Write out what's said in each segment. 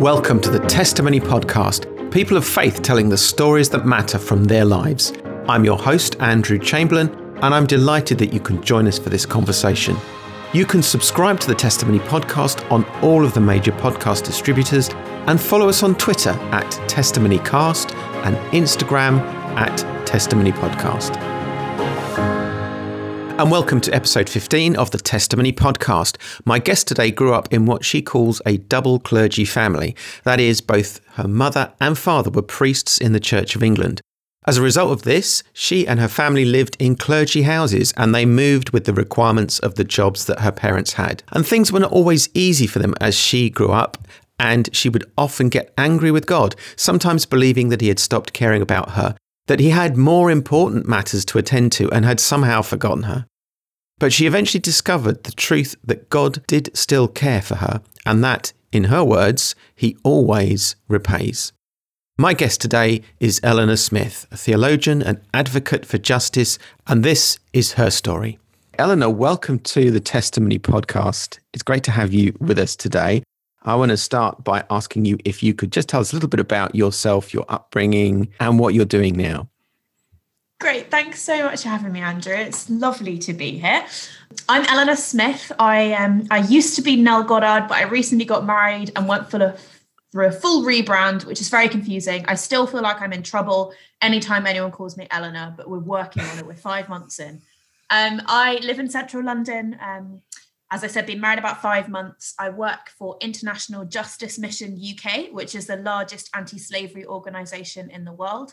Welcome to the Testimony Podcast, people of faith telling the stories that matter from their lives. I'm your host, Andrew Chamberlain, and I'm delighted that you can join us for this conversation. You can subscribe to the Testimony Podcast on all of the major podcast distributors and follow us on Twitter at TestimonyCast and Instagram at Testimony Podcast and welcome to episode 15 of the Testimony Podcast. My guest today grew up in what she calls a double clergy family. That is, both her mother and father were priests in the Church of England. As a result of this, she and her family lived in clergy houses and they moved with the requirements of the jobs that her parents had. And things were not always easy for them as she grew up, and she would often get angry with God, sometimes believing that he had stopped caring about her, that he had more important matters to attend to and had somehow forgotten her. But she eventually discovered the truth that God did still care for her, and that, in her words, He always repays. My guest today is Alianore Smith, a theologian and advocate for justice, and this is her story. Alianore, welcome to the Testimony Podcast. It's great to have you with us today. I want to start by asking you if you could just tell us a little bit about yourself, your upbringing, and what you're doing now. Great. Thanks so much for having me, Andrew. It's lovely to be here. I'm Alianore Smith. I um I used to be Nell Goddard, but I recently got married and went for a for a full rebrand, which is very confusing. I still feel like I'm in trouble anytime anyone calls me Alianore, but we're working on it. We're five months in. Um, I live in central London. Um, as I said, been married about five months. I work for International Justice Mission UK, which is the largest anti-slavery organisation in the world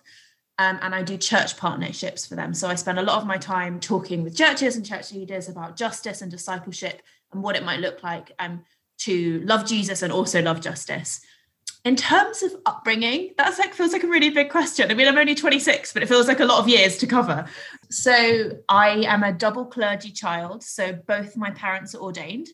um, and I do church partnerships for them. So I spend a lot of my time talking with churches and church leaders about justice and discipleship and what it might look like um, to love Jesus and also love justice. In terms of upbringing, that's like feels like a really big question. I mean, I'm only 26, but it feels like a lot of years to cover. So I am a double clergy child. So both my parents are ordained.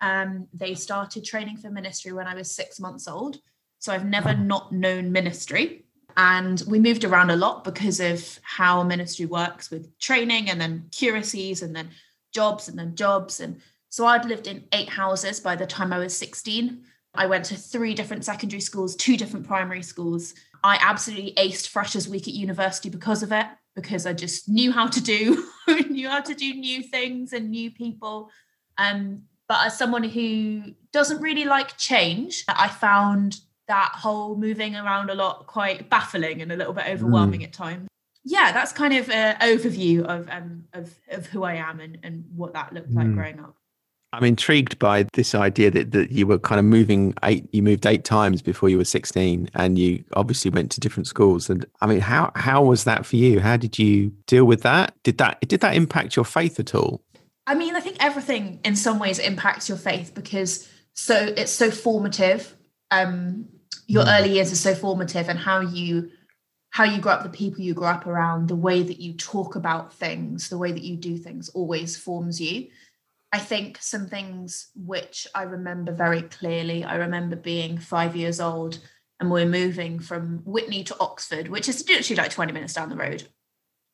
Um, they started training for ministry when I was six months old. So I've never not known ministry and we moved around a lot because of how ministry works with training and then curacies and then jobs and then jobs. And so i'd lived in eight houses by the time i was 16 i went to three different secondary schools two different primary schools. I absolutely aced freshers week at university because of it because i just knew how to do knew how to do new things and new people. Um, but as someone who doesn't really like change i found that whole moving around a lot quite baffling and a little bit overwhelming mm. at times. Yeah, that's kind of an overview of um of of who I am and and what that looked like mm. growing up. I'm intrigued by this idea that, that you were kind of moving eight, you moved eight times before you were 16 and you obviously went to different schools. And I mean, how, how was that for you? How did you deal with that? Did that, did that impact your faith at all? I mean, I think everything in some ways impacts your faith because so it's so formative. Um, your mm. early years are so formative and how you how you grow up the people you grow up around the way that you talk about things the way that you do things always forms you. I think some things which i remember very clearly i remember being five years old and we're moving from Witney to oxford which is literally like 20 minutes down the road.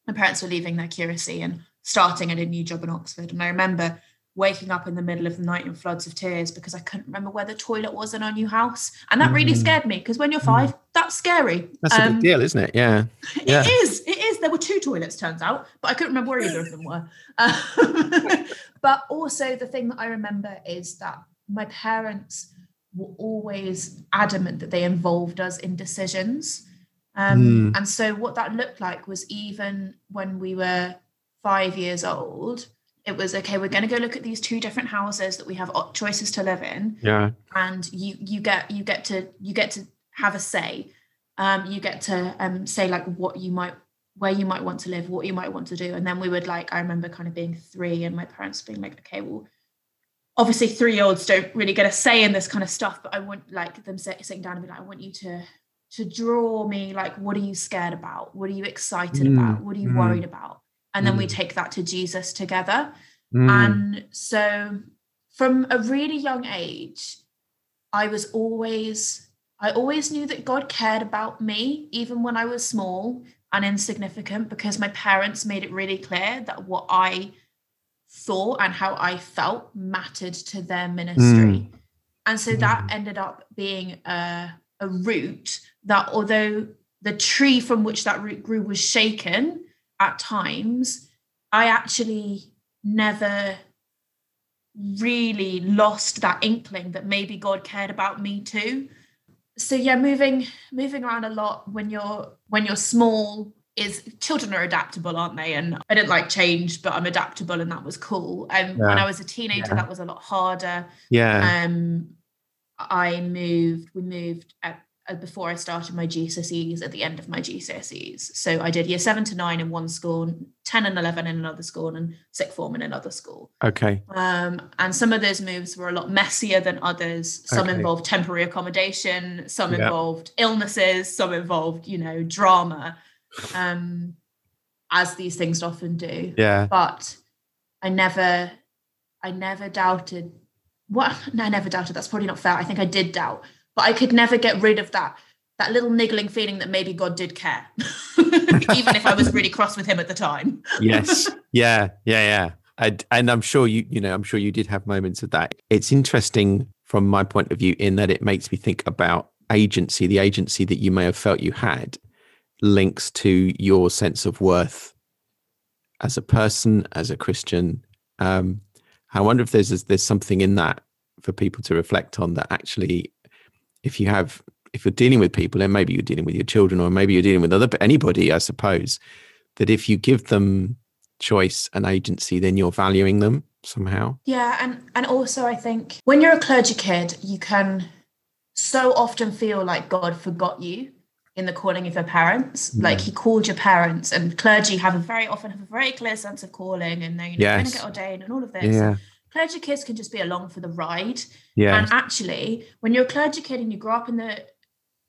My parents were leaving their curacy and starting at a new job in oxford. And i remember waking up in the middle of the night in floods of tears because I couldn't remember where the toilet was in our new house. And that really mm. scared me because when you're five, that's scary. That's um, a big um, deal, isn't it? Yeah. yeah. It is. It is. There were two toilets, turns out, but I couldn't remember where either of them were. Um, but also, the thing that I remember is that my parents were always adamant that they involved us in decisions. Um, mm. And so, what that looked like was even when we were five years old, it was okay we're going to go look at these two different houses that we have choices to live in. Yeah. And you you get you get to you get to have a say. Um you get to um say like what you might where you might want to live what you might want to do. And then we would like i remember kind of being three and my parents being like okay well obviously three year olds don't really get a say in this kind of stuff but i want like them sitting down and be like i want you to to draw me like what are you scared about? What are you excited mm, about? What are you mm. worried about and then mm. we take that to Jesus together. Mm. And so from a really young age, I was always, I always knew that God cared about me, even when I was small and insignificant, because my parents made it really clear that what I thought and how I felt mattered to their ministry. Mm. And so that mm. ended up being a, a root that, although the tree from which that root grew was shaken at times, I actually never really lost that inkling that maybe God cared about me too. So yeah, moving moving around a lot when you're when you're small is children are adaptable, aren't they? And I didn't like change, but I'm adaptable, and that was cool. And yeah. when I was a teenager, yeah. that was a lot harder. Yeah. Um, I moved. We moved at before I started my GCSEs at the end of my GCSEs. So I did year seven to nine in one school, 10 and 11 in another school, and sixth form in another school. Okay. Um, and some of those moves were a lot messier than others. Some okay. involved temporary accommodation, some yep. involved illnesses, some involved, you know, drama, um, as these things often do. Yeah. But I never, I never doubted. What? No, I never doubted. That's probably not fair. I think I did doubt but I could never get rid of that that little niggling feeling that maybe God did care, even if I was really cross with him at the time. yes. Yeah. Yeah. Yeah. And, and I'm sure you, you know, I'm sure you did have moments of that. It's interesting from my point of view in that it makes me think about agency, the agency that you may have felt you had links to your sense of worth as a person, as a Christian. Um, I wonder if there's there's something in that for people to reflect on that actually if you have if you're dealing with people and maybe you're dealing with your children or maybe you're dealing with other anybody i suppose that if you give them choice and agency then you're valuing them somehow yeah and and also i think when you're a clergy kid you can so often feel like god forgot you in the calling of your parents yeah. like he called your parents and clergy have a very often have a very clear sense of calling and they're you know, yes. going to get ordained and all of this yeah clergy kids can just be along for the ride. Yeah. And actually, when you're a clergy kid and you grow up in the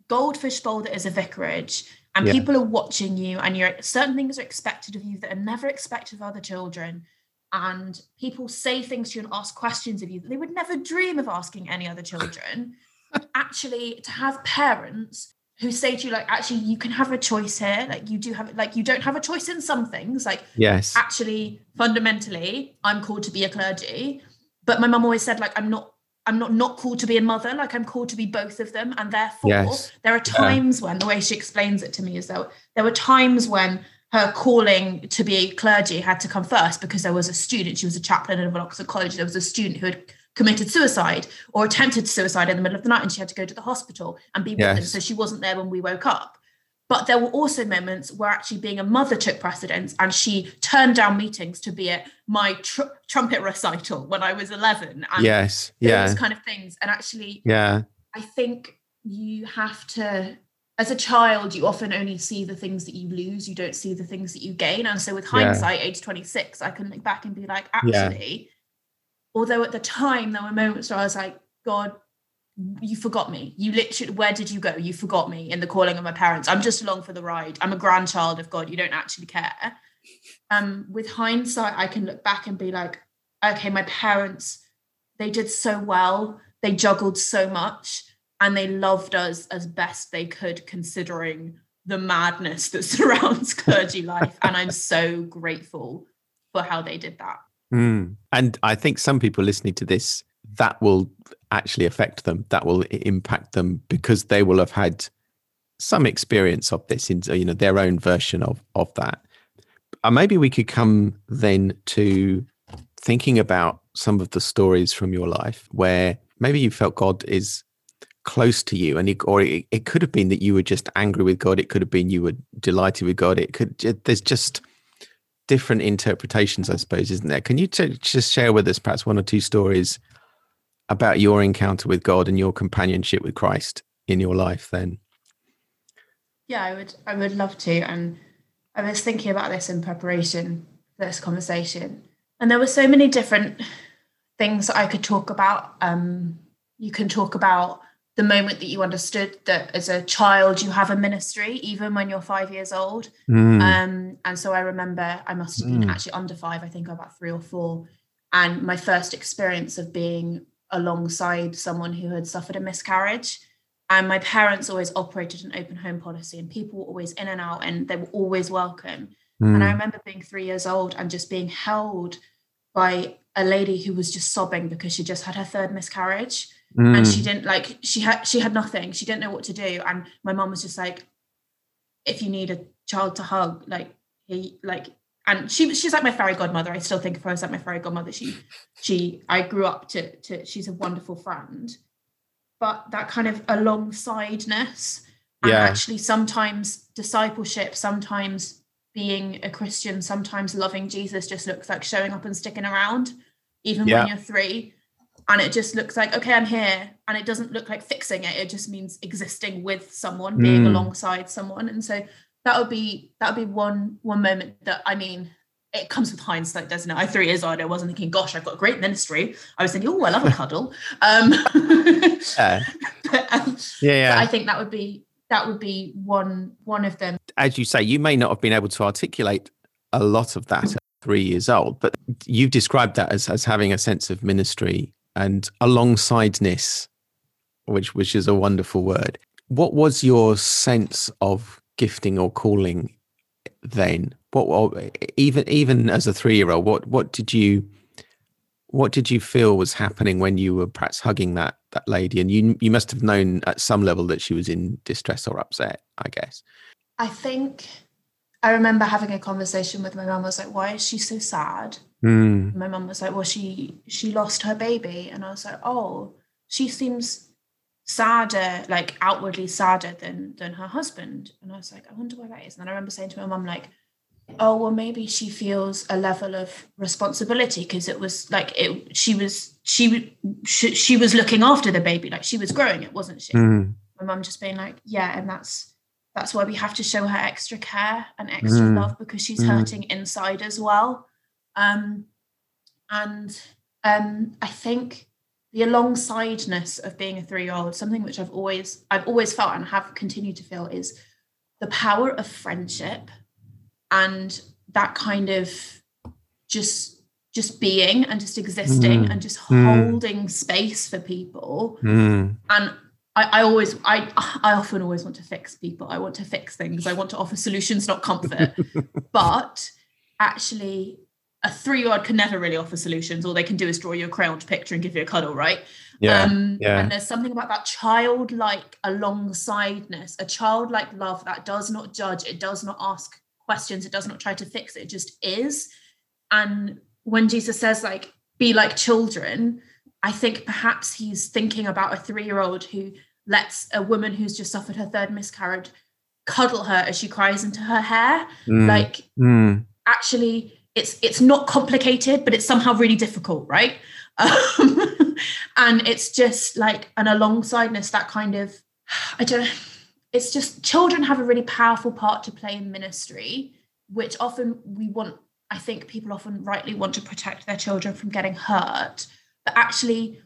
goldfish bowl that is a vicarage, and yeah. people are watching you, and you're certain things are expected of you that are never expected of other children, and people say things to you and ask questions of you that they would never dream of asking any other children. actually, to have parents who say to you like actually you can have a choice here. Like you do have like you don't have a choice in some things. Like yes. actually fundamentally i'm called to be a clergy. But my mum always said like i'm not i'm not not called to be a mother. Like i'm called to be both of them. And therefore yes. there are times yeah. when the way she explains it to me is though there were times when her calling to be clergy had to come first because there was a student. She was a chaplain at an oxford college. There was a student who had committed suicide or attempted suicide in the middle of the night and she had to go to the hospital and be with yes. them so she wasn't there when we woke up. But there were also moments where actually being a mother took precedence and she turned down meetings to be at my tr- trumpet recital when i was 11 and yes. yeah. those kind of things. And actually yeah. I think you have to as a child you often only see the things that you lose. You don't see the things that you gain. And so with hindsight yeah. age 26 i can look back and be like actually yeah although at the time there were moments where I was like, God, you forgot me. You literally, where did you go? You forgot me in the calling of my parents. I'm just along for the ride. I'm a grandchild of God. You don't actually care. Um, with hindsight, I can look back and be like, okay, my parents, they did so well. They juggled so much and they loved us as best they could, considering the madness that surrounds clergy life. And I'm so grateful for how they did that. Mm. And I think some people listening to this, that will actually affect them, that will impact them because they will have had some experience of this in you know their own version of of that. Uh, maybe we could come then to thinking about some of the stories from your life where maybe you felt God is close to you and he, or it, it could have been that you were just angry with God it could have been you were delighted with God it could there's just different interpretations, I suppose, isn't there? Can you t- just share with us perhaps one or two stories about your encounter with God and your companionship with Christ in your life then? Yeah, I would I would love to. And I was thinking about this in preparation for this conversation. And there were so many different things I could talk about. Um, you can talk about the moment that you understood that as a child you have a ministry even when you're five years old mm. um, and so i remember i must have been mm. actually under five i think about three or four and my first experience of being alongside someone who had suffered a miscarriage and my parents always operated an open home policy and people were always in and out and they were always welcome mm. and i mm. remember being three years old and just being held by a lady who was just sobbing because she just had her third miscarriage mm. and she didn't like she had she had nothing she didn't know what to do and my mom was just like if you need a child to hug like he like and she she's like my fairy godmother i still think of her as like my fairy godmother she she i grew up to to she's a wonderful friend but that kind of alongsideness and yeah. actually sometimes discipleship sometimes being a christian sometimes loving jesus just looks like showing up and sticking around even yeah. when you're three and it just looks like okay i'm here. And it doesn't look like fixing it. It just means existing with someone being mm. alongside someone. And so that would be that would be one one moment that i mean it comes with hindsight doesn't it? I three years old. I wasn't thinking gosh i've got a great ministry. I was thinking oh i love a cuddle. Um, yeah. but, um, yeah, yeah. i think that would be that would be one one of them. As you say you may not have been able to articulate a lot of that at three years old but you've described that as, as having a sense of ministry and alongsideness, which which is a wonderful word. What was your sense of gifting or calling then? What even even as a three year old, what what did you what did you feel was happening when you were perhaps hugging that that lady? And you you must have known at some level that she was in distress or upset, I guess. I think I remember having a conversation with my mum. I was like, "Why is she so sad?" Mm. My mum was like, "Well, she she lost her baby," and I was like, "Oh, she seems sadder, like outwardly sadder than than her husband." And I was like, "I wonder why that is." And then I remember saying to my mum, like, "Oh, well, maybe she feels a level of responsibility because it was like it. She was she, she she was looking after the baby, like she was growing it, wasn't she?" Mm. My mum just being like, "Yeah," and that's that's why we have to show her extra care and extra mm. love because she's mm. hurting inside as well um, and um, I think the alongsideness of being a three-year-old, something which I've always I've always felt and have continued to feel is the power of friendship and that kind of just just being and just existing mm. and just mm. holding space for people mm. and I, I, always I I often always want to fix people. I want to fix things. I want to offer solutions, not comfort. but actually a three-year-old can never really offer solutions. All they can do is draw you a crayon picture and give you a cuddle, right? Yeah, um, yeah. And there's something about that childlike alongsideness, a childlike love that does not judge, it does not ask questions, it does not try to fix it, it just is. And when Jesus says, like, be like children, I think perhaps he's thinking about a three-year-old who lets a woman who's just suffered her third miscarriage cuddle her as she cries into her hair. Mm. Like, mm. actually it's it's not complicated but it's somehow really difficult right? Um, and it's just like an alongsideness that kind of i don't know it's just children have a really powerful part to play in ministry which often we want i think people often rightly want to protect their children from getting hurt. But actually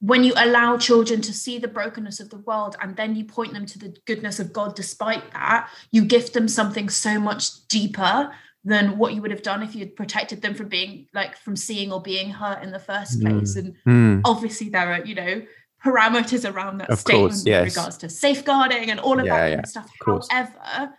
when you allow children to see the brokenness of the world and then you point them to the goodness of God despite that, you gift them something so much deeper than what you would have done if you'd protected them from being like from seeing or being hurt in the first hmm. place. And mm. obviously there are, you know, parameters around that of statement course, yes. with regards to safeguarding and all of yeah, that of stuff. However,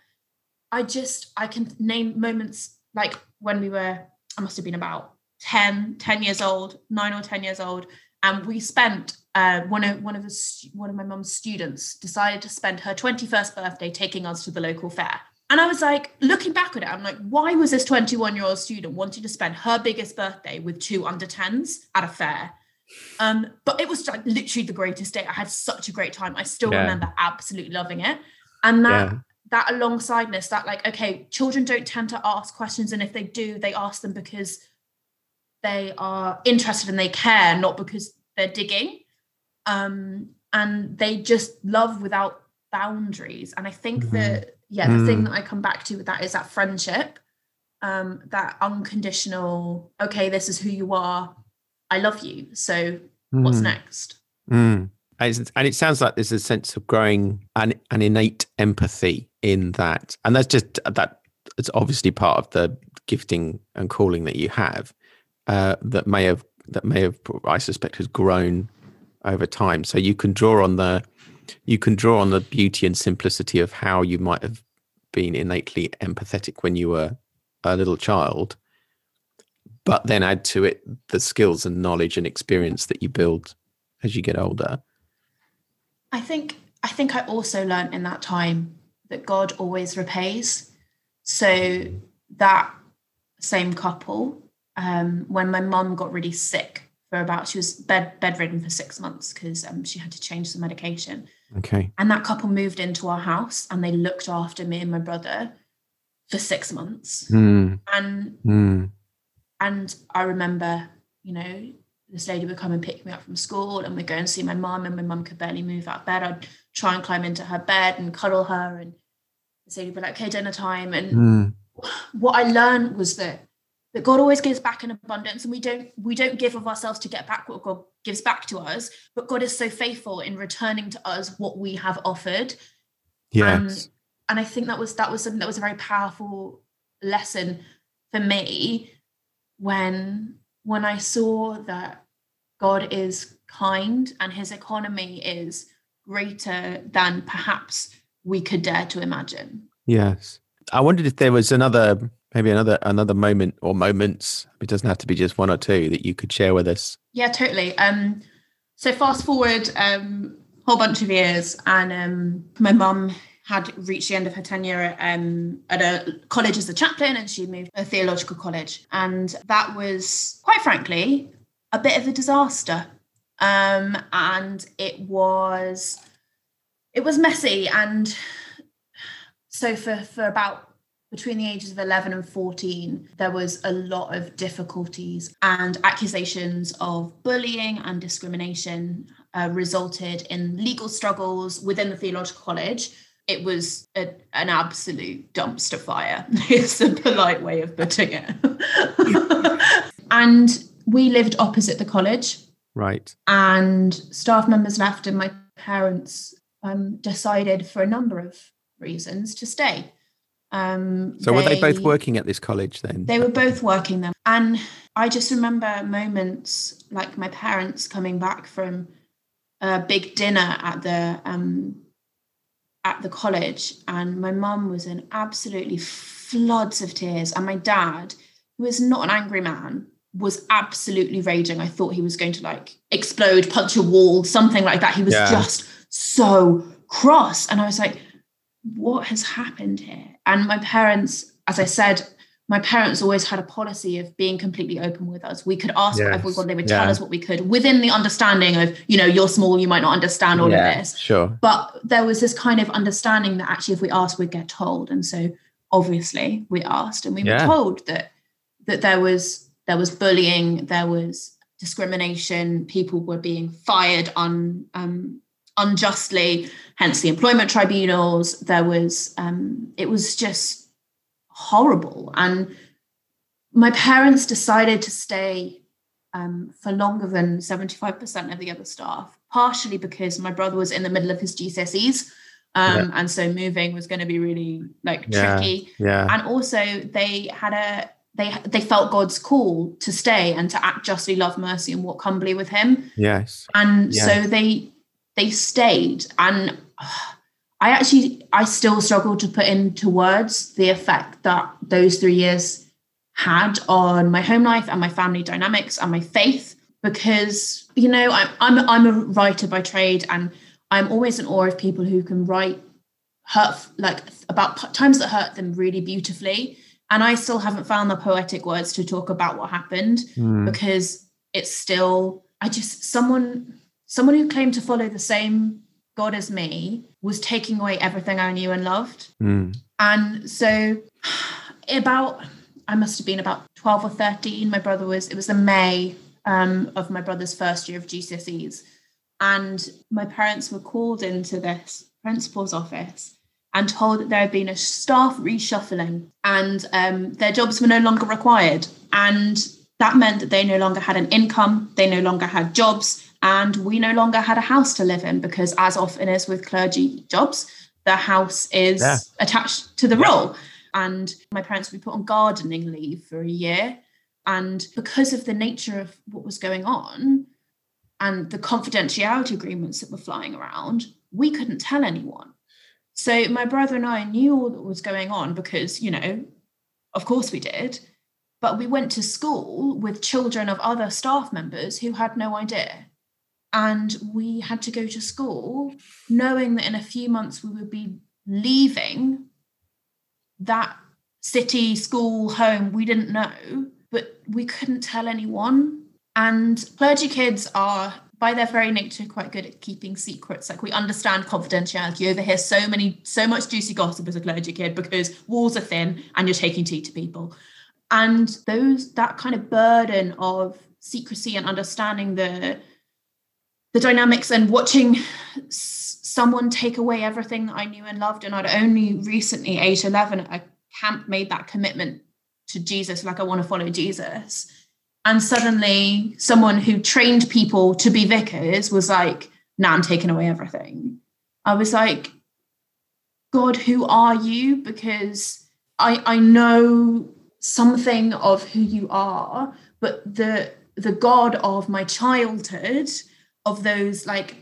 I just I can name moments like when we were, I must have been about 10, 10 years old, nine or 10 years old. And we spent uh, one of one of the one of my mum's students decided to spend her 21st birthday taking us to the local fair. And I was like, looking back at it, I'm like, why was this 21 year old student wanting to spend her biggest birthday with two under 10s at a fair? Um, but it was like literally the greatest day. I had such a great time. I still yeah. remember absolutely loving it. And that yeah. that alongsideness, that like, okay, children don't tend to ask questions, and if they do, they ask them because they are interested and they care, not because they're digging. Um, and they just love without boundaries. And I think mm-hmm. that yeah, the mm. thing that I come back to with that is that friendship, um, that unconditional, okay, this is who you are. I love you. So mm. what's next? Mm. And it sounds like there's a sense of growing an, an innate empathy in that. And that's just that it's obviously part of the gifting and calling that you have uh, that may have that may have I suspect has grown over time. So you can draw on the you can draw on the beauty and simplicity of how you might have been innately empathetic when you were a little child, but then add to it the skills and knowledge and experience that you build as you get older. I think I think I also learned in that time that God always repays. So that same couple, um, when my mum got really sick for about, she was bed bedridden for six months because um, she had to change some medication. Okay. And that couple moved into our house and they looked after me and my brother for six months. Mm. And Mm. and I remember, you know, this lady would come and pick me up from school and we'd go and see my mum and my mum could barely move out of bed. I'd try and climb into her bed and cuddle her and this lady would be like, okay, dinner time. And Mm. what I learned was that that God always gives back in abundance and we don't we don't give of ourselves to get back what God gives back to us, but God is so faithful in returning to us what we have offered. Yes. Um, and I think that was that was something that was a very powerful lesson for me when when I saw that God is kind and his economy is greater than perhaps we could dare to imagine. Yes. I wondered if there was another, maybe another, another moment or moments. It doesn't have to be just one or two that you could share with us. Yeah, totally. Um, so fast forward um, whole bunch of years, and um, my mum had reached the end of her tenure at, um, at a college as a chaplain, and she moved to a theological college, and that was, quite frankly, a bit of a disaster. Um, and it was, it was messy, and so for for about between the ages of 11 and 14, there was a lot of difficulties and accusations of bullying and discrimination uh, resulted in legal struggles within the theological college. It was a, an absolute dumpster fire. It's a polite way of putting it. and we lived opposite the college, Right. and staff members left, and my parents um, decided, for a number of reasons, to stay. Um, So were they both working at this college then? They were both working them. And I just remember moments like my parents coming back from a big dinner at the um, at the college, and my mum was in absolutely floods of tears, and my dad, who is not an angry man, was absolutely raging. I thought he was going to like explode, punch a wall, something like that. He was Yeah. just so cross, and I was like, "What has happened here?" And my parents, as I said, my parents always had a policy of being completely open with us. We could ask Yes. everyone, they would tell us what we could within the understanding of, you know, you're small, you might not understand all yeah, of this. Sure. But there was this kind of understanding that actually if we asked, we'd get told. And so obviously we asked and we Yeah. were told that that there was there was bullying, there was discrimination, people were being fired on um, unjustly, hence the employment tribunals. There was um, it was just horrible. And my parents decided to stay um, for longer than 75% of the other staff, partially because my brother was in the middle of his GCSEs. Um, And so moving was going to be really like Yeah. tricky. Yeah. And also they had a they they felt God's call to stay and to act justly, love mercy, and walk humbly with Him Yes. and Yeah. so they they stayed. And i actually i still struggle to put into words the effect that those three years had on my home life and my family dynamics and my faith. Because you know i'm i'm, I'm a writer by trade and i'm always in awe of people who can write hurt like about times that hurt them really beautifully. And i still haven't found the poetic words to talk about what happened Mm. because it's still i just someone someone who claimed to follow the same god as me was taking away everything i knew and loved. Mm. and so about i must have been about 12 or 13 my brother was it was the may um, of my brother's first year of gcse's and my parents were called into this principal's office and told that there had been a staff reshuffling and um, their jobs were no longer required. And that meant that they no longer had an income they no longer had jobs and we no longer had a house to live in because as often as with clergy jobs the house is Yeah. attached to the Yeah. role and my parents would be put on gardening leave for a year. And because of the nature of what was going on and the confidentiality agreements that were flying around we couldn't tell anyone. So my brother and i knew all that was going on because you know of course we did. But we went to school with children of other staff members who had no idea And we had to go to school knowing that in a few months we would be leaving that city, school, home. We didn't know, but we couldn't tell anyone. And clergy kids are by their very nature quite good at keeping secrets like we understand confidentiality you overhear so many so much juicy gossip as a clergy kid because walls are thin and you're taking tea to people and those that kind of burden of secrecy and understanding the the dynamics and watching someone take away everything that I knew and loved and I'd only recently age 11 at a camp made that commitment to Jesus like I want to follow Jesus. And suddenly someone who trained people to be vicars was like now i'm taking away everything. I was like god who are you? Because i i know something of who you are but the the god of my childhood of those like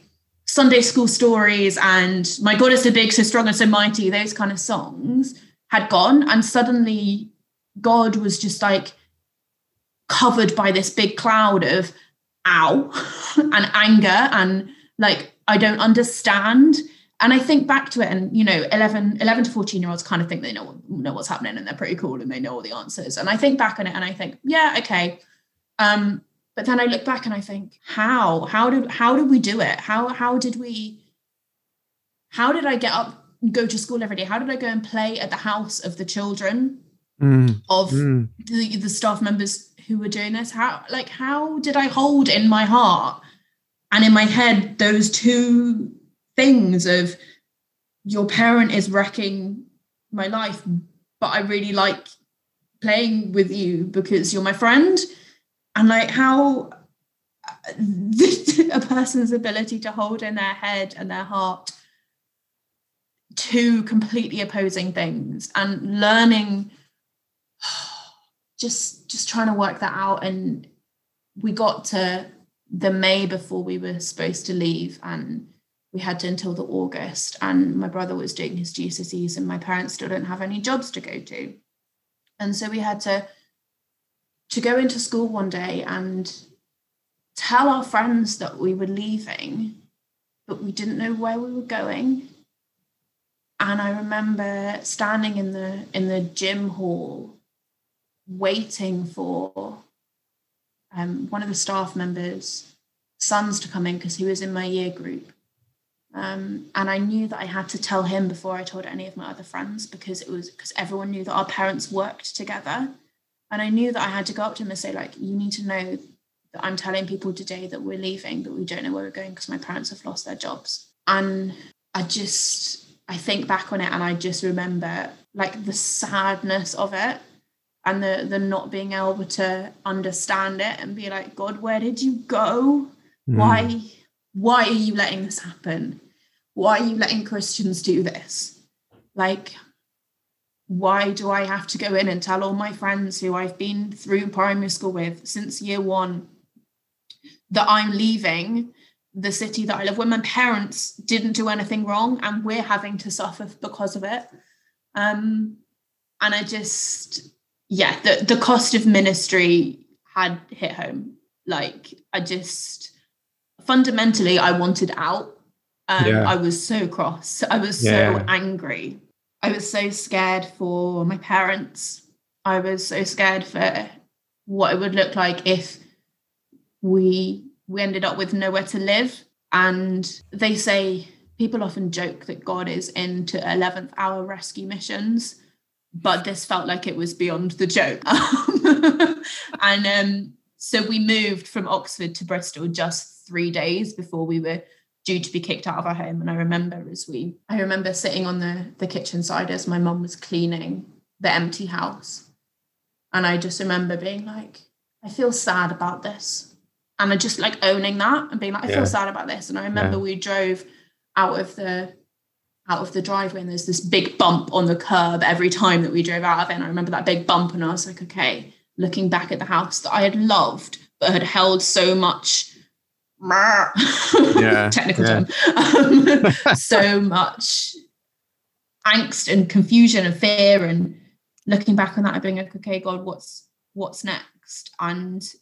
sunday school stories and my god is so big so strong and so mighty those kind of songs had gone and suddenly god was just like covered by this big cloud of ow and anger and like I don't understand. And I think back to it, and you know, 11, 11 to 14 year olds kind of think they know, know what's happening and they're pretty cool and they know all the answers. And I think back on it and I think, yeah, okay. Um, but then I look back and I think, how? How did how did we do it? How how did we how did I get up, go to school every day? How did I go and play at the house of the children mm. of mm. The, the staff members who were doing this how like how did i hold in my heart and in my head those two things of your parent is wrecking my life but i really like playing with you because you're my friend and like how uh, a person's ability to hold in their head and their heart two completely opposing things and learning just just trying to work that out. And we got to the may before we were supposed to leave and we had to until the august. And my brother was doing his gcse's and my parents still didn't have any jobs to go to. And so we had to to go into school one day and tell our friends that we were leaving but we didn't know where we were going and i remember standing in the in the gym hall waiting for um, one of the staff members' sons to come in because he was in my year group. Um, and I knew that I had to tell him before I told any of my other friends because it was because everyone knew that our parents worked together. And I knew that I had to go up to him and say, like, you need to know that I'm telling people today that we're leaving, but we don't know where we're going because my parents have lost their jobs. And I just, I think back on it and I just remember like the sadness of it and the the not being able to understand it and be like god where did you go mm. why why are you letting this happen why are you letting christians do this like why do i have to go in and tell all my friends who i've been through primary school with since year one that i'm leaving the city that i live when my parents didn't do anything wrong and we're having to suffer because of it um and i just yeah, the, the cost of ministry had hit home. Like I just fundamentally I wanted out. Um, yeah. I was so cross. I was yeah. so angry. I was so scared for my parents. I was so scared for what it would look like if we we ended up with nowhere to live. And they say people often joke that God is into 11th hour rescue missions but this felt like it was beyond the joke. and um, so we moved from Oxford to Bristol just three days before we were due to be kicked out of our home. And I remember as we, I remember sitting on the, the kitchen side as my mum was cleaning the empty house. And I just remember being like, I feel sad about this. And I just like owning that and being like, I yeah. feel sad about this. And I remember yeah. we drove out of the out of the driveway and there's this big bump on the curb every time that we drove out of it. And I remember that big bump and I was like, okay, looking back at the house that I had loved but had held so much yeah, technical yeah. term um, so much angst and confusion and fear and looking back on that and being like okay god what's what's next and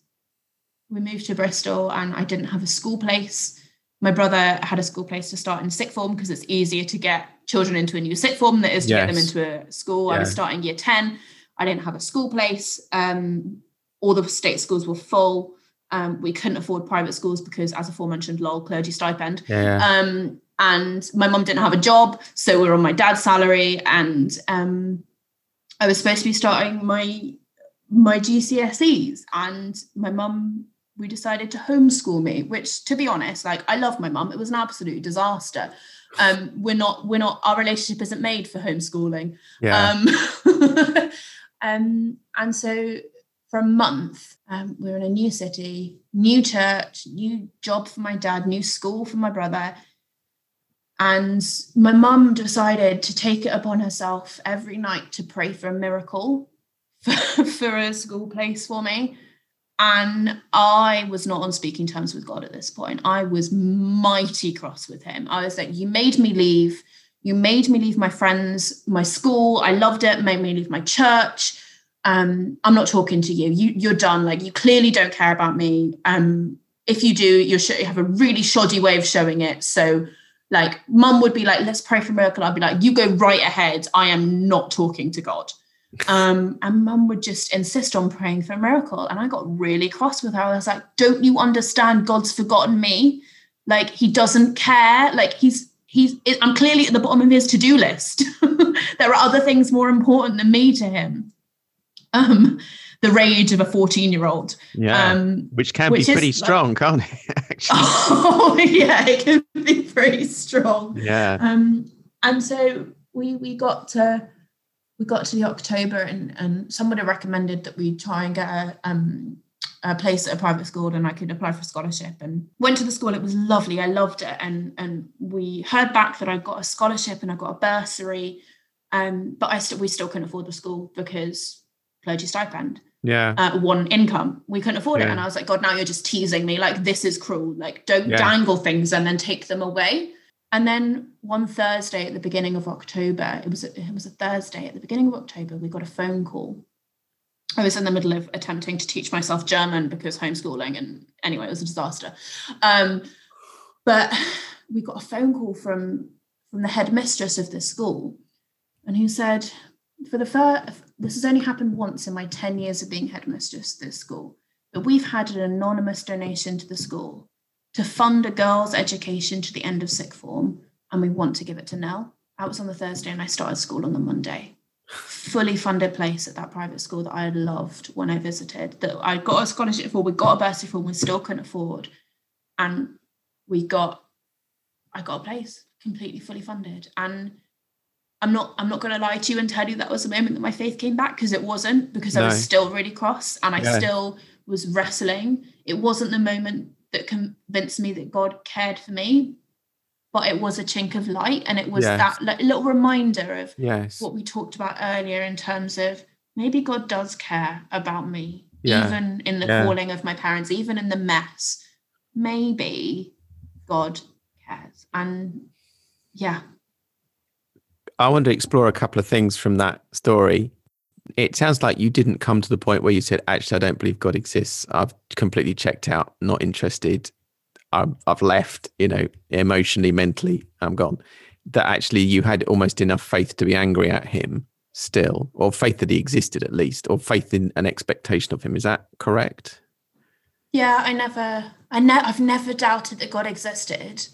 we moved to Bristol and I didn't have a school place. My brother had a school place to start in sixth form because it's easier to get children into a new sixth form than it is to yes. get them into a school. Yeah. I was starting year 10. I didn't have a school place. Um, all the state schools were full. Um, we couldn't afford private schools because, as aforementioned, lol clergy stipend. Yeah. Um, and my mum didn't have a job, so we were on my dad's salary, and um, I was supposed to be starting my my GCSEs, and my mum we decided to homeschool me. Which, to be honest, like I love my mum. It was an absolute disaster. Um, we're not we're not our relationship isn't made for homeschooling. Yeah. Um, um, and so for a month. Um, we were in a new city, new church, new job for my dad, new school for my brother. And my mum decided to take it upon herself every night to pray for a miracle for, for a school place for me. And I was not on speaking terms with God at this point. I was mighty cross with him. I was like, You made me leave. You made me leave my friends, my school. I loved it, made me leave my church um, I'm not talking to you. You you're done. Like you clearly don't care about me. Um, if you do, you're sh- you have a really shoddy way of showing it. So like mum would be like, let's pray for a miracle. I'd be like, you go right ahead. I am not talking to God. Um, and mum would just insist on praying for a miracle. And I got really cross with her. I was like, don't you understand God's forgotten me? Like he doesn't care. Like he's he's I'm clearly at the bottom of his to-do list. there are other things more important than me to him um, the rage of a 14 year old. Yeah. Um, which can which be pretty strong, like, can't it? oh, yeah, it can be pretty strong. Yeah. Um, and so we we got to we got to the October and and somebody recommended that we try and get a um a place at a private school and I could apply for a scholarship and went to the school. It was lovely. I loved it. And and we heard back that I got a scholarship and I got a bursary. Um, but I still we still couldn't afford the school because clergy stipend. Yeah. Uh, one income. We couldn't afford yeah. it. And I was like, God, now you're just teasing me. Like, this is cruel. Like, don't yeah. dangle things and then take them away. And then one Thursday at the beginning of October, it was a, it was a Thursday at the beginning of October, we got a phone call. I was in the middle of attempting to teach myself German because homeschooling, and anyway, it was a disaster. Um, but we got a phone call from from the headmistress of this school, and he said, for the first, this has only happened once in my 10 years of being headmistress at this school, but we've had an anonymous donation to the school to fund a girl's education to the end of sixth form, and we want to give it to Nell. That was on the Thursday, and I started school on the Monday. Fully funded place at that private school that I loved when I visited, that I got a scholarship for, we got a bursary for, and we still couldn't afford. And we got, I got a place completely fully funded. And I'm not I'm not going to lie to you and tell you that was the moment that my faith came back because it wasn't because no. I was still really cross and I yeah. still was wrestling. It wasn't the moment that convinced me that God cared for me, but it was a chink of light and it was yes. that like, little reminder of yes. what we talked about earlier in terms of maybe God does care about me yeah. even in the yeah. calling of my parents, even in the mess. Maybe God cares. And yeah, I want to explore a couple of things from that story. It sounds like you didn't come to the point where you said, "Actually, I don't believe God exists. I've completely checked out, not interested. I've, I've left. You know, emotionally, mentally, I'm gone." That actually you had almost enough faith to be angry at him still, or faith that he existed at least, or faith in an expectation of him. Is that correct? Yeah, I never, I ne- I've never doubted that God existed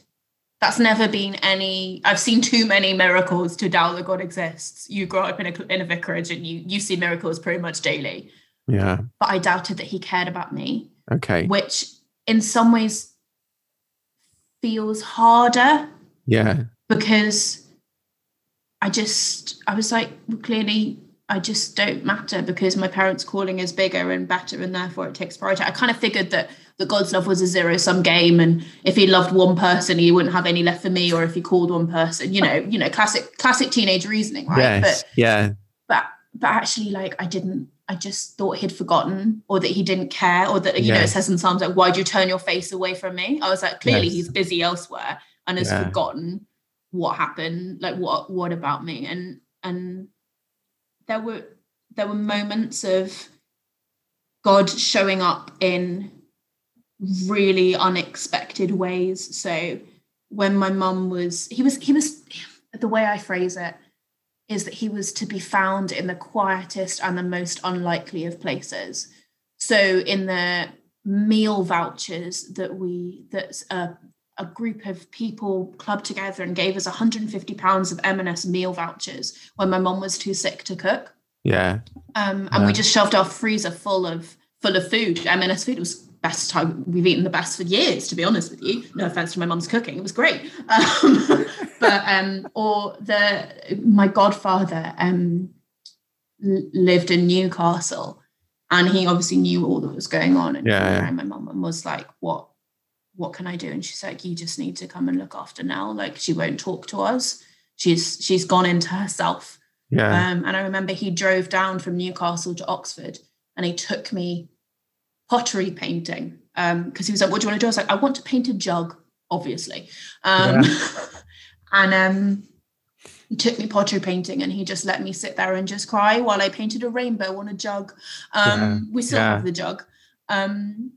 that's never been any i've seen too many miracles to doubt that god exists. You grow up in a, in a vicarage and you you see miracles pretty much daily. Yeah. But i doubted that he cared about me okay. which in some ways feels harder. Yeah. Because i just i was like well, clearly I just don't matter because my parents' calling is bigger and better, and therefore it takes priority. I kind of figured that the God's love was a zero sum game, and if he loved one person, he wouldn't have any left for me, or if he called one person, you know, you know, classic classic teenage reasoning, right? Yes, but, yeah. But but actually, like I didn't. I just thought he'd forgotten, or that he didn't care, or that you yes. know it says in Psalms like, "Why'd you turn your face away from me?" I was like, clearly yes. he's busy elsewhere and has yeah. forgotten what happened, like what what about me, and and there were there were moments of God showing up in really unexpected ways. So when my mum was, he was, he was, the way I phrase it is that he was to be found in the quietest and the most unlikely of places. So in the meal vouchers that we that a, a group of people clubbed together and gave us 150 pounds of M&S meal vouchers when my mum was too sick to cook. Yeah. Um, and yeah. we just shoved our freezer full of full of food. M&S food was best time we've eaten the best for years to be honest with you. No offense to my mum's cooking it was great. Um, but um or the my godfather um lived in newcastle and he obviously knew all that was going on. And yeah, yeah. my mum was like what what can i do? And she's like you just need to come and look after nell. Like she won't talk to us. She's she's gone into herself. Yeah. Um and i remember he drove down from newcastle to oxford and he took me pottery painting because um, he was like, "What do you want to do?" I was like, "I want to paint a jug, obviously." Um, yeah. and um, he took me pottery painting, and he just let me sit there and just cry while I painted a rainbow on a jug. Um, yeah. We still yeah. have the jug, um,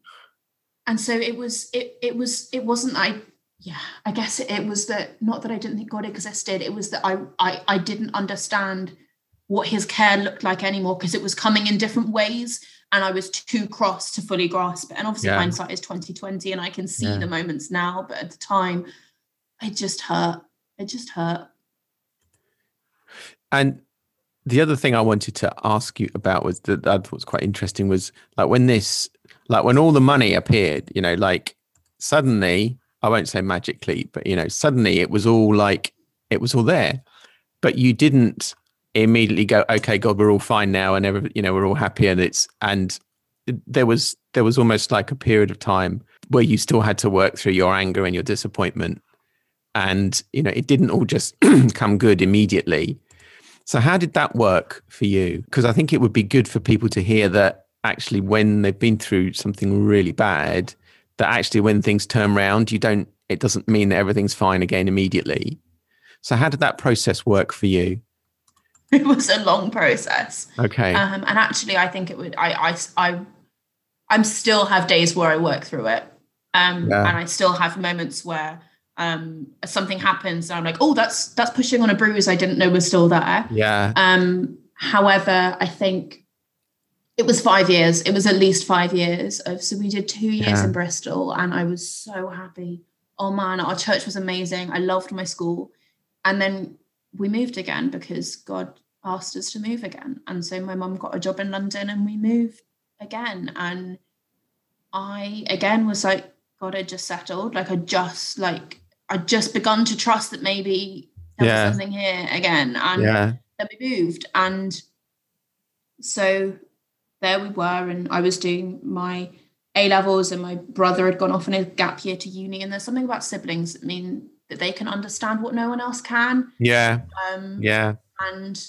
and so it was. It it was. It wasn't. I yeah. I guess it, it was that not that I didn't think God existed. It was that I I I didn't understand what his care looked like anymore because it was coming in different ways and I was too cross to fully grasp it. And obviously, yeah. hindsight is twenty twenty, and I can see yeah. the moments now. But at the time, it just hurt. It just hurt. And the other thing I wanted to ask you about was that I thought was quite interesting was like when this, like when all the money appeared, you know, like suddenly, I won't say magically, but you know, suddenly it was all like it was all there, but you didn't immediately go, okay, God, we're all fine now, and every, you know we're all happy, and it's and there was there was almost like a period of time where you still had to work through your anger and your disappointment, and you know it didn't all just come good immediately. So how did that work for you? Because I think it would be good for people to hear that actually when they've been through something really bad, that actually when things turn around, you don't. It doesn't mean that everything's fine again immediately. So how did that process work for you? it was a long process. Okay. Um, and actually, I think it would. I I I I'm still have days where I work through it, um, yeah. and I still have moments where um something happens and I'm like, oh, that's that's pushing on a bruise I didn't know was still there. Yeah. Um. However, I think it was five years. It was at least five years of. So we did two years yeah. in Bristol, and I was so happy. Oh man, our church was amazing. I loved my school, and then we moved again because God asked us to move again. And so my mum got a job in London and we moved again. And I again was like, God had just settled. Like I just like I just begun to trust that maybe there yeah. was something here again. And yeah. then we moved. And so there we were. And I was doing my A levels and my brother had gone off in a gap year to uni. And there's something about siblings that mean that they can understand what no one else can. Yeah. Um, yeah. And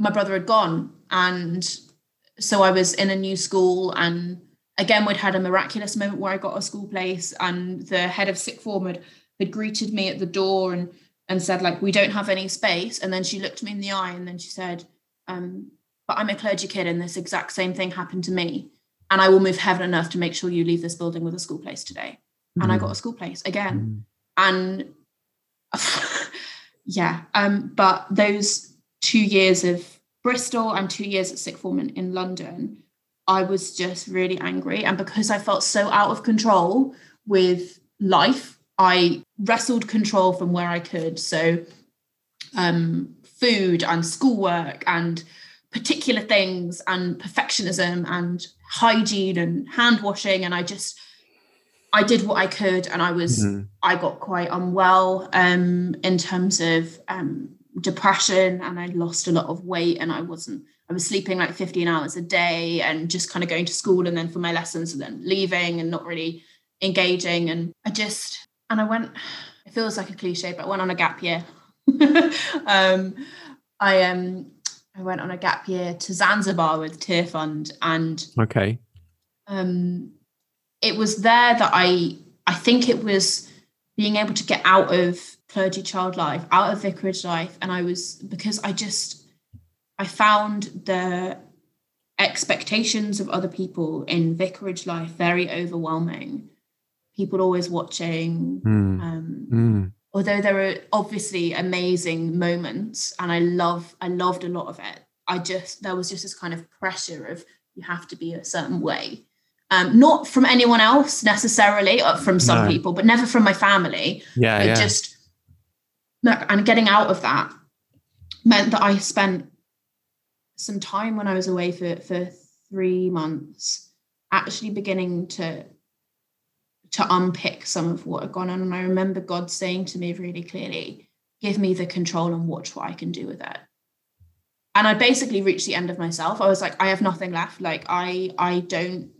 my brother had gone. And so I was in a new school. And again, we'd had a miraculous moment where I got a school place. And the head of sixth form had, had greeted me at the door and, and said, like, we don't have any space. And then she looked me in the eye and then she said, um, but I'm a clergy kid and this exact same thing happened to me. And I will move heaven and earth to make sure you leave this building with a school place today. Mm-hmm. And I mm. got a school place again. Mm-hmm. And yeah, um, but those two years of Bristol and two years at sixth form in, in London, I was just really angry. And because I felt so out of control with life, I wrestled control from where I could. So, um, food and schoolwork and particular things and perfectionism and hygiene and hand washing. And I just, I did what I could and I was, mm-hmm. I got quite unwell um, in terms of um, depression and I lost a lot of weight and I wasn't I was sleeping like 15 hours a day and just kind of going to school and then for my lessons and then leaving and not really engaging and I just and I went it feels like a cliche but I went on a gap year. Um I um I went on a gap year to Zanzibar with Tearfund and okay. um it was there that I I think it was being able to get out of clergy child life, out of vicarage life. And I was, because I just, I found the expectations of other people in vicarage life very overwhelming. People always watching. Mm. Um, Mm. although there are obviously amazing moments and i love i loved a lot of it i just there was just this kind of pressure of you have to be a certain way um, not from anyone else necessarily or from some No. people but never from my family Yeah, it yeah. just and getting out of that meant that i spent some time when i was away for for three months actually beginning to to unpick some of what had gone on. And i remember god saying to me really clearly give me the control and watch what i can do with it. And i basically reached the end of myself. I was like i have nothing left. Like i i don't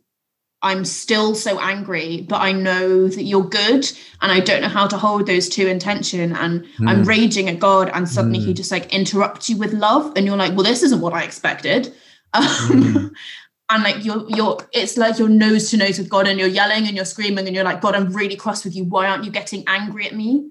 i'm still so angry but i know that you're good and i don't know how to hold those two in tension and i'm Mm. raging at god and suddenly he Mm. just like interrupts you with love and you're like well this isn't what i expected um, Mm. and like you're you're it's like you're nose to nose with god and you're yelling and you're screaming and you're like god i'm really cross with you why aren't you getting angry at me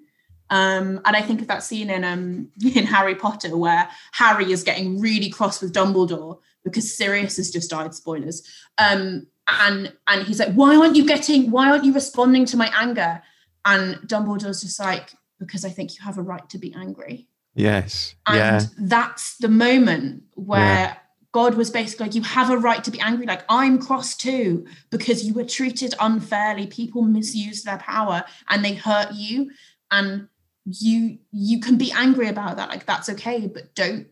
um and i think of that scene in um in harry potter where harry is getting really cross with dumbledore because sirius has just died spoilers um and and he's like why aren't you getting why aren't you responding to my anger and dumbledore's just like because i think you have a right to be angry Yes. and yeah. that's the moment where God was basically like, you have a right to be angry. Like, I'm cross too, because you were treated unfairly. People misused their power and they hurt you. And you you can be angry about that. Like, that's okay, but don't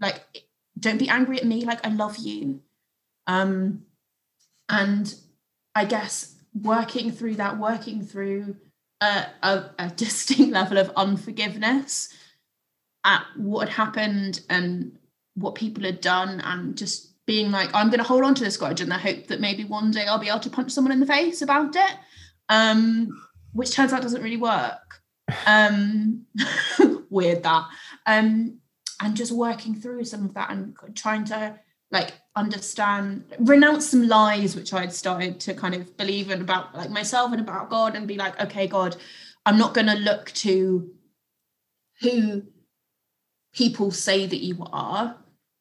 like don't be angry at me. Like, I love you. Um, and I guess working through that, working through a, a, a distinct level of unforgiveness at what had happened and what people had done and just being like i'm going to hold on to this grudge in the hope that maybe one day i'll be able to punch someone in the face about it. Um which turns out doesn't really work. Um weird that. Um and just working through some of that and trying to like understand renounce some lies which i'd started to kind of believe in about like myself and about god and be like okay god i'm not going to look to who people say that you are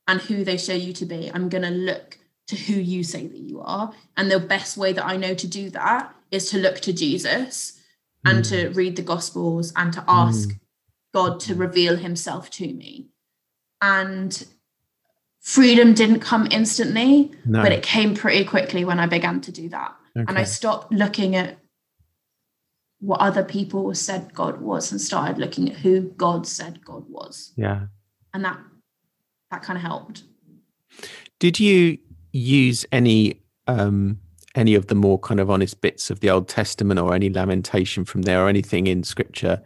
and who they show you to be. I'm going to look to who you say that you are. And the best way that I know to do that is to look to Jesus and to mm. read the Gospels and to ask mm. God to reveal himself to me. And freedom didn't come instantly, No. but it came pretty quickly when I began to do that. And I stopped looking at what other people said God was and started looking at who God said God was. yeah. And that that kind of helped. Did you use any um any of the more kind of honest bits of the Old Testament or any lamentation from there or anything in scripture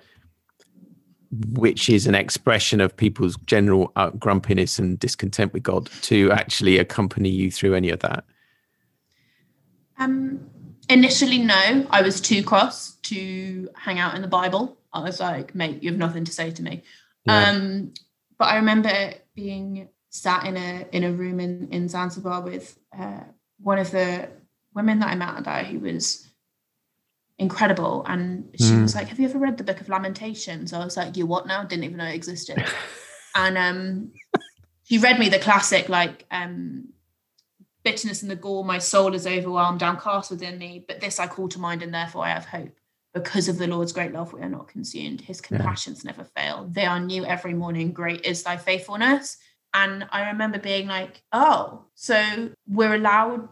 which is an expression of people's general uh, grumpiness and discontent with God to actually accompany you through any of that? Um initially no, I was too cross to hang out in the Bible. I was like, mate, you have nothing to say to me. Yeah. Um but I remember being sat in a in a room in in Zanzibar with uh, one of the women that I met there who was incredible, and she Mm. was like, "Have you ever read the Book of Lamentations?" I was like, "You what now?" Didn't even know it existed, and um, she read me the classic like um, bitterness and the gall. My soul is overwhelmed, downcast within me, but this I call to mind, and therefore I have hope. Because of the Lord's great love, we are not consumed. His compassions never fail. They are new every morning. Great is thy faithfulness. And I remember being like, oh, so we're allowed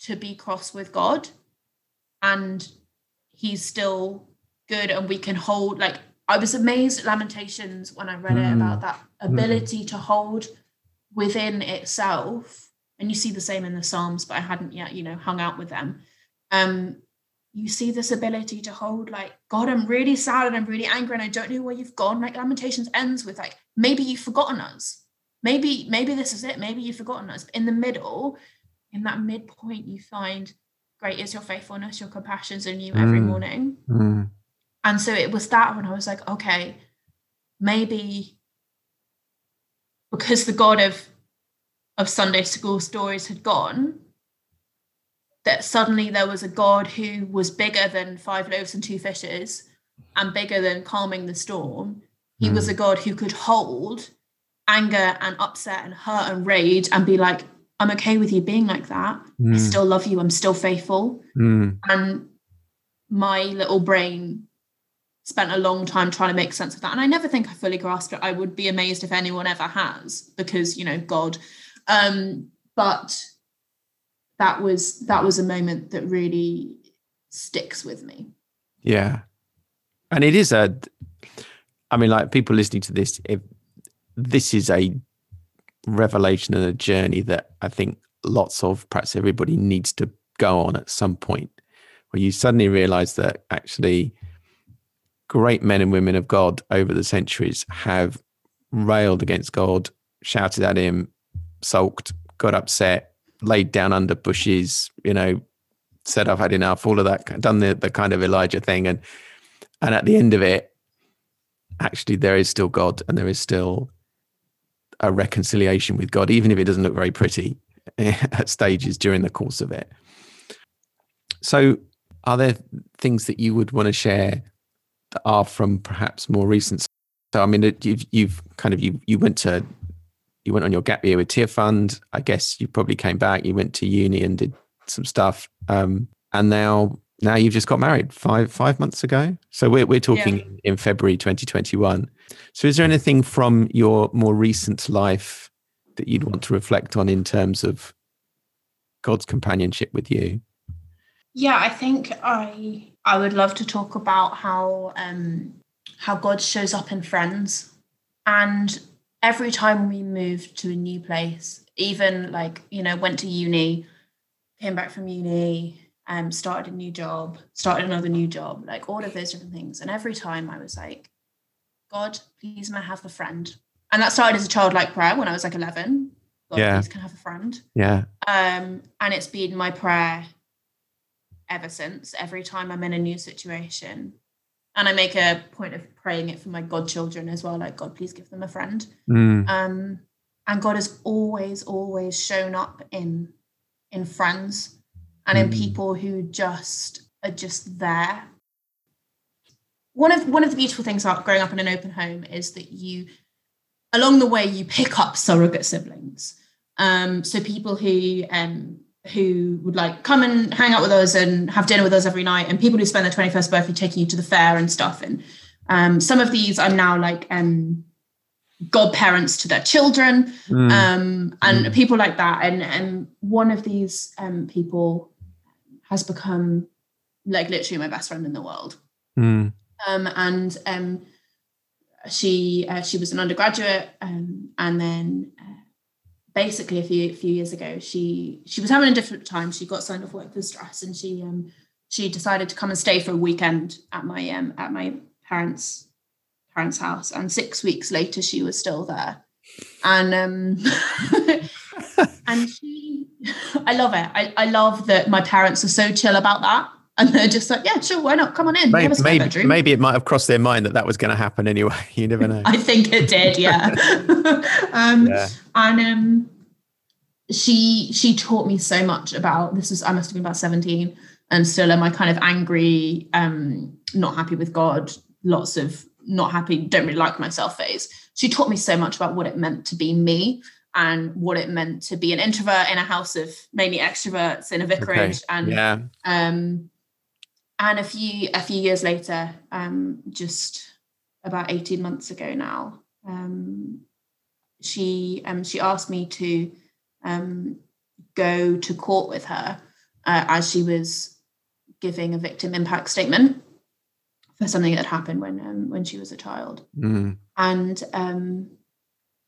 to be cross with God and he's still good and we can hold like I was amazed at Lamentations when I read it Mm. about that ability to hold within itself. And you see the same in the Psalms, but I hadn't yet, you know, hung out with them. Um, you see this ability to hold like god i'm really sad and i'm really angry and i don't know where you've gone like lamentations ends with like maybe you've forgotten us maybe maybe this is it maybe you've forgotten us in the middle in that midpoint you find great is your faithfulness your compassions are new every Mm. morning Mm. and so it was that when i was like okay maybe because the god of of sunday school stories had gone that suddenly there was a god who was bigger than five loaves and two fishes and bigger than calming the storm he was Mm. a god who could hold anger and upset and hurt and rage and be like I'm okay with you being like that. Mm. I still love you. I'm still faithful. Mm. And my little brain spent a long time trying to make sense of that. And I never think I fully grasped it. I would be amazed if anyone ever has, because, you know, God. Um, but that was that was a moment that really sticks with me. Yeah. And it is a I mean, like people listening to this, if this is a revelation and a journey that I think lots of perhaps everybody needs to go on at some point where you suddenly realize that actually great men and women of God over the centuries have railed against God, shouted at him, sulked, got upset, laid down under bushes, you know, said I've had enough, all of that, done the, the kind of Elijah thing. And and at the end of it, actually there is still God and there is still a reconciliation with God, even if it doesn't look very pretty at stages during the course of it. So, are there things that you would want to share that are from perhaps more recent? So, I mean, you've, you've kind of you you went to you went on your gap year with Tier Tearfund. I guess you probably came back. You went to uni and did some stuff, um, and now now you've just got married five five months ago. So we're we're talking yeah. in February 2021. So is there anything from your more recent life that you'd want to reflect on in terms of God's companionship with you? Yeah, I think I I would love to talk about how um how God shows up in friends. And every time we moved to a new place, even like, you know, went to uni, came back from uni, um, started a new job, started another new job, like all of those different things. And every time I was like, God, please may I have a friend. And that started as a childlike prayer when I was like 11. God, yeah. please can I have a friend. Yeah. Um, and it's been my prayer ever since. Every time I'm in a new situation. And I make a point of praying it for my godchildren as well. Like, God, please give them a friend. Mm. Um, and God has always, always shown up in in friends and in mm. people who just are just there. One of one of the beautiful things about growing up in an open home is that you, along the way, you pick up surrogate siblings. Um, so people who um, who would like come and hang out with us and have dinner with us every night, and people who spend their twenty first birthday taking you to the fair and stuff. And um, some of these I'm now like um, godparents to their children, mm. um, and mm. people like that. And and one of these um, people has become like literally my best friend in the world. Mm. Um, and um, she uh, she was an undergraduate, um, and then uh, basically a few few years ago, she she was having a different time. She got signed off work for stress, and she um, she decided to come and stay for a weekend at my um, at my parents parents' house. And six weeks later, she was still there, and um, and she I love it. I, I love that my parents are so chill about that. And they're just like, yeah, sure, why not? Come on in. Maybe, maybe, maybe, it might have crossed their mind that that was going to happen anyway. You never know. I think it did, yeah. um, yeah. And um, she she taught me so much about this. Is I must have been about seventeen, and still am I kind of angry, um, not happy with God, lots of not happy, don't really like myself phase. She taught me so much about what it meant to be me and what it meant to be an introvert in a house of mainly extroverts in a vicarage okay. and yeah. um and a few a few years later um just about 18 months ago now um she um she asked me to um go to court with her uh, as she was giving a victim impact statement for something that happened when um, when she was a child mm. and um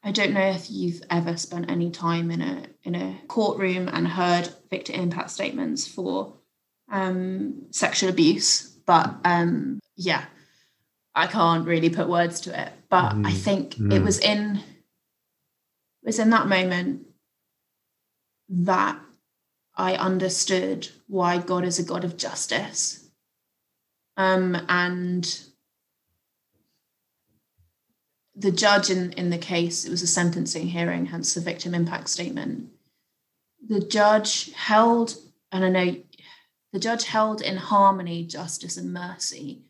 I don't know if you've ever spent any time in a in a courtroom and heard victim impact statements for um, sexual abuse, but um, yeah, I can't really put words to it. But mm, I think mm. it was in it was in that moment that I understood why God is a God of justice. Um, and the judge in, in the case, it was a sentencing hearing, hence the victim impact statement. The judge held, and I know the judge held in harmony justice and mercy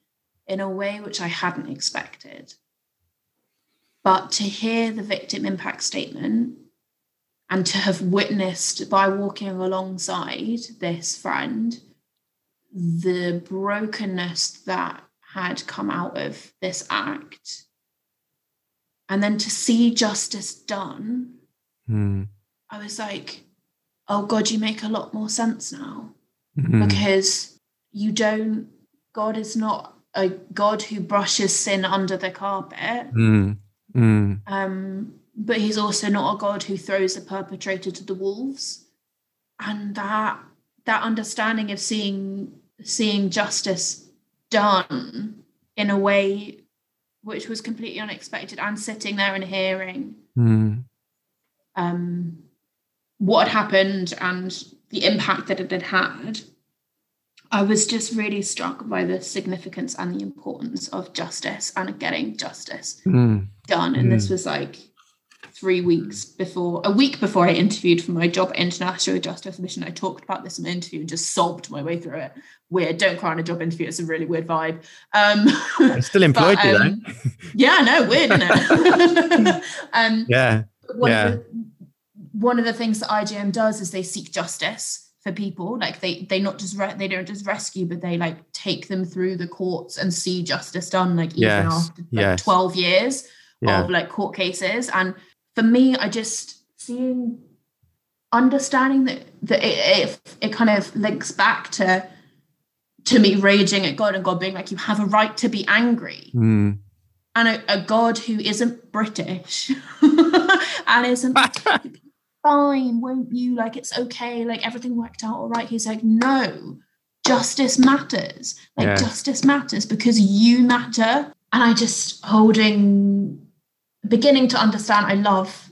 in a way which I hadn't expected. But to hear the victim impact statement and to have witnessed by walking alongside this friend the brokenness that had come out of this act and then to see justice done Mm. i was like oh god you make a lot more sense now Mm. because you don't god is not a god who brushes sin under the carpet Mm. Mm. um, but he's also not a god who throws the perpetrator to the wolves and that that understanding of seeing seeing justice done in a way which was completely unexpected and sitting there and hearing Mm. um, what had happened and the impact that it had had, I was just really struck by the significance and the importance of justice and getting justice Mm. done. And this Mm. was like three weeks before, a week before I interviewed for my job at International Justice Mission. I talked about this in an interview and just sobbed my way through it. Weird. Don't cry on a job interview. It's a really weird vibe. Um, I'm still employed but, you um, though. yeah, no, weird, isn't it? um, Yeah. one Yeah. of the one of the things that IJM does is they seek justice for people. Like they they not just re- they don't just rescue, but they like take them through the courts and see justice done. Like even Yes, after like yes. twelve years Yeah. of like court cases. And for me, I just seeing understanding that that it, it it kind of links back to to me raging at God and God being like, you have a right to be angry Mm. and a, a God who isn't British and isn't fine, won't you? Like it's okay, like everything worked out all right. He's like, no, justice matters. Like Yeah. justice matters because you matter. And I just holding, beginning to understand. I love,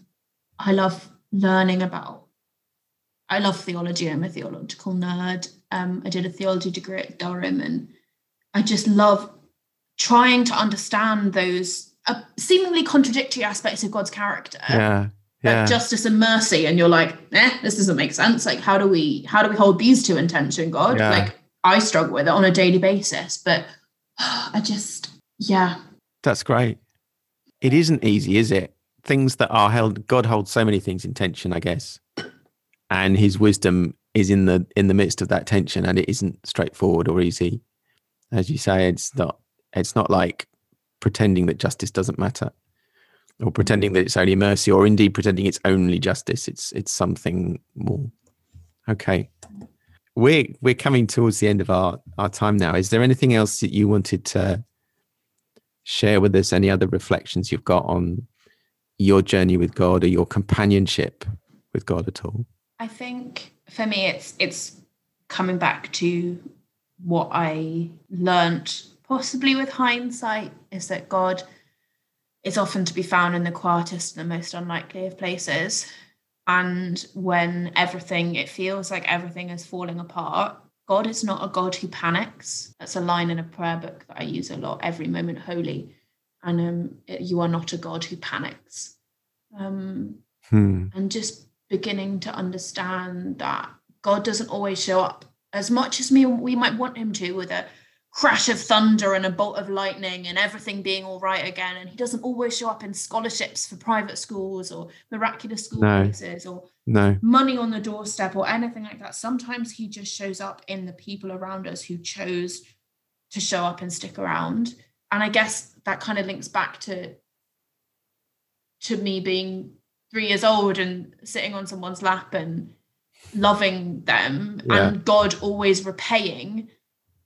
I love learning about. I love theology. I'm a theological nerd. Um, I did a theology degree at Durham, and I just love trying to understand those uh, seemingly contradictory aspects of God's character, Yeah. like Yeah. justice and mercy, and you're like, eh, this doesn't make sense. Like, how do we how do we hold these two in tension, God? Yeah. Like, I struggle with it on a daily basis, but I just, yeah, That's great. It isn't easy, is it? Things that are held God holds so many things in tension, I guess. And his wisdom is in the in the midst of that tension and it isn't straightforward or easy. As you say, it's not it's not like pretending that justice doesn't matter or pretending that it's only mercy or indeed pretending it's only justice. It's it's something more. Okay. We're we're coming towards the end of our, our time now. Is there anything else that you wanted to share with us any other reflections you've got on your journey with God or your companionship with God at all? I think for me, it's it's coming back to what I learnt, possibly with hindsight, is that God is often to be found in the quietest and the most unlikely of places. And when everything, it feels like everything is falling apart, God is not a God who panics. That's a line in a prayer book that I use a lot, every moment holy. And um, you are not a God who panics. Um, Hmm. and just beginning to understand that God doesn't always show up as much as me we might want him to with a crash of thunder and a bolt of lightning and everything being all right again and he doesn't always show up in scholarships for private schools or miraculous school No. places or No. money on the doorstep or anything like that sometimes he just shows up in the people around us who chose to show up and stick around and i guess that kind of links back to to me being three years old and sitting on someone's lap and loving them Yeah. and god always repaying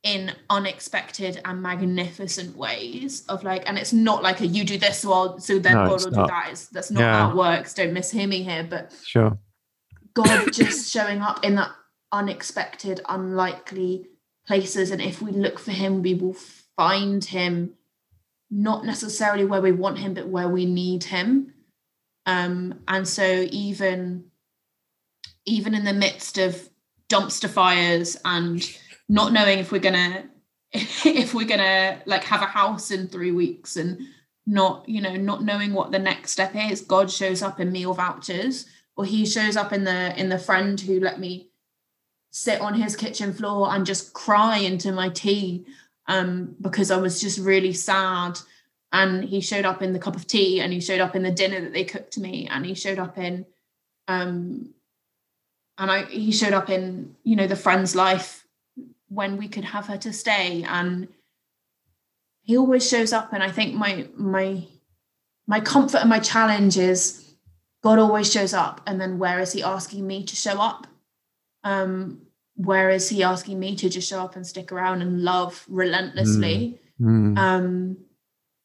in unexpected and magnificent ways of like and it's not like a you do this well so then No, god will not. do that it's, that's not Yeah. how it works don't mishear me here but Sure. God just showing up in that unexpected, unlikely places. And if we look for him, we will find him not necessarily where we want him, but where we need him. Um, and so even even in the midst of dumpster fires and not knowing if we're gonna if we're gonna like have a house in three weeks and not you know not knowing what the next step is god shows up in meal vouchers or he shows up in the in the friend who let me sit on his kitchen floor and just cry into my tea um, because I was just really sad. And he showed up in the cup of tea and he showed up in the dinner that they cooked me and he showed up in Um, and I, he showed up in, you know, the friend's life when we could have her to stay. And he always shows up. And I think my, my, my comfort and my challenge is God always shows up. And then where is he asking me to show up? Um, where is he asking me to just show up and stick around and love relentlessly? Mm. Mm. Um,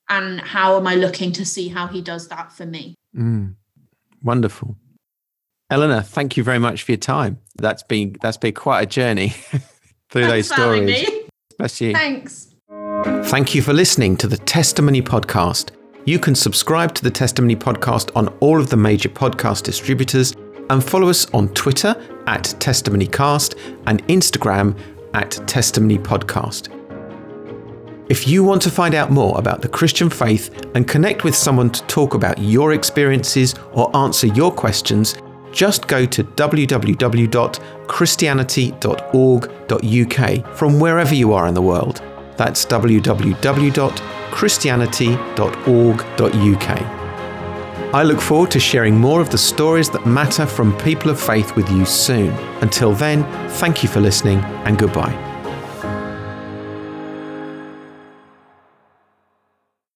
and how am I looking to see how he does that for me? Mm. Wonderful. Alianore, thank you very much for your time. That's been that's been quite a journey through Thanks those stories. Bless you. Thanks. Thank you for listening to the Testimony Podcast. You can subscribe to the Testimony Podcast on all of the major podcast distributors and follow us on Twitter at TestimonyCast and Instagram at Testimony Podcast. If you want to find out more about the Christian faith and connect with someone to talk about your experiences or answer your questions, just go to www.christianity.org.uk from wherever you are in the world. That's www.christianity.org.uk. I look forward to sharing more of the stories that matter from people of faith with you soon. Until then, thank you for listening and goodbye.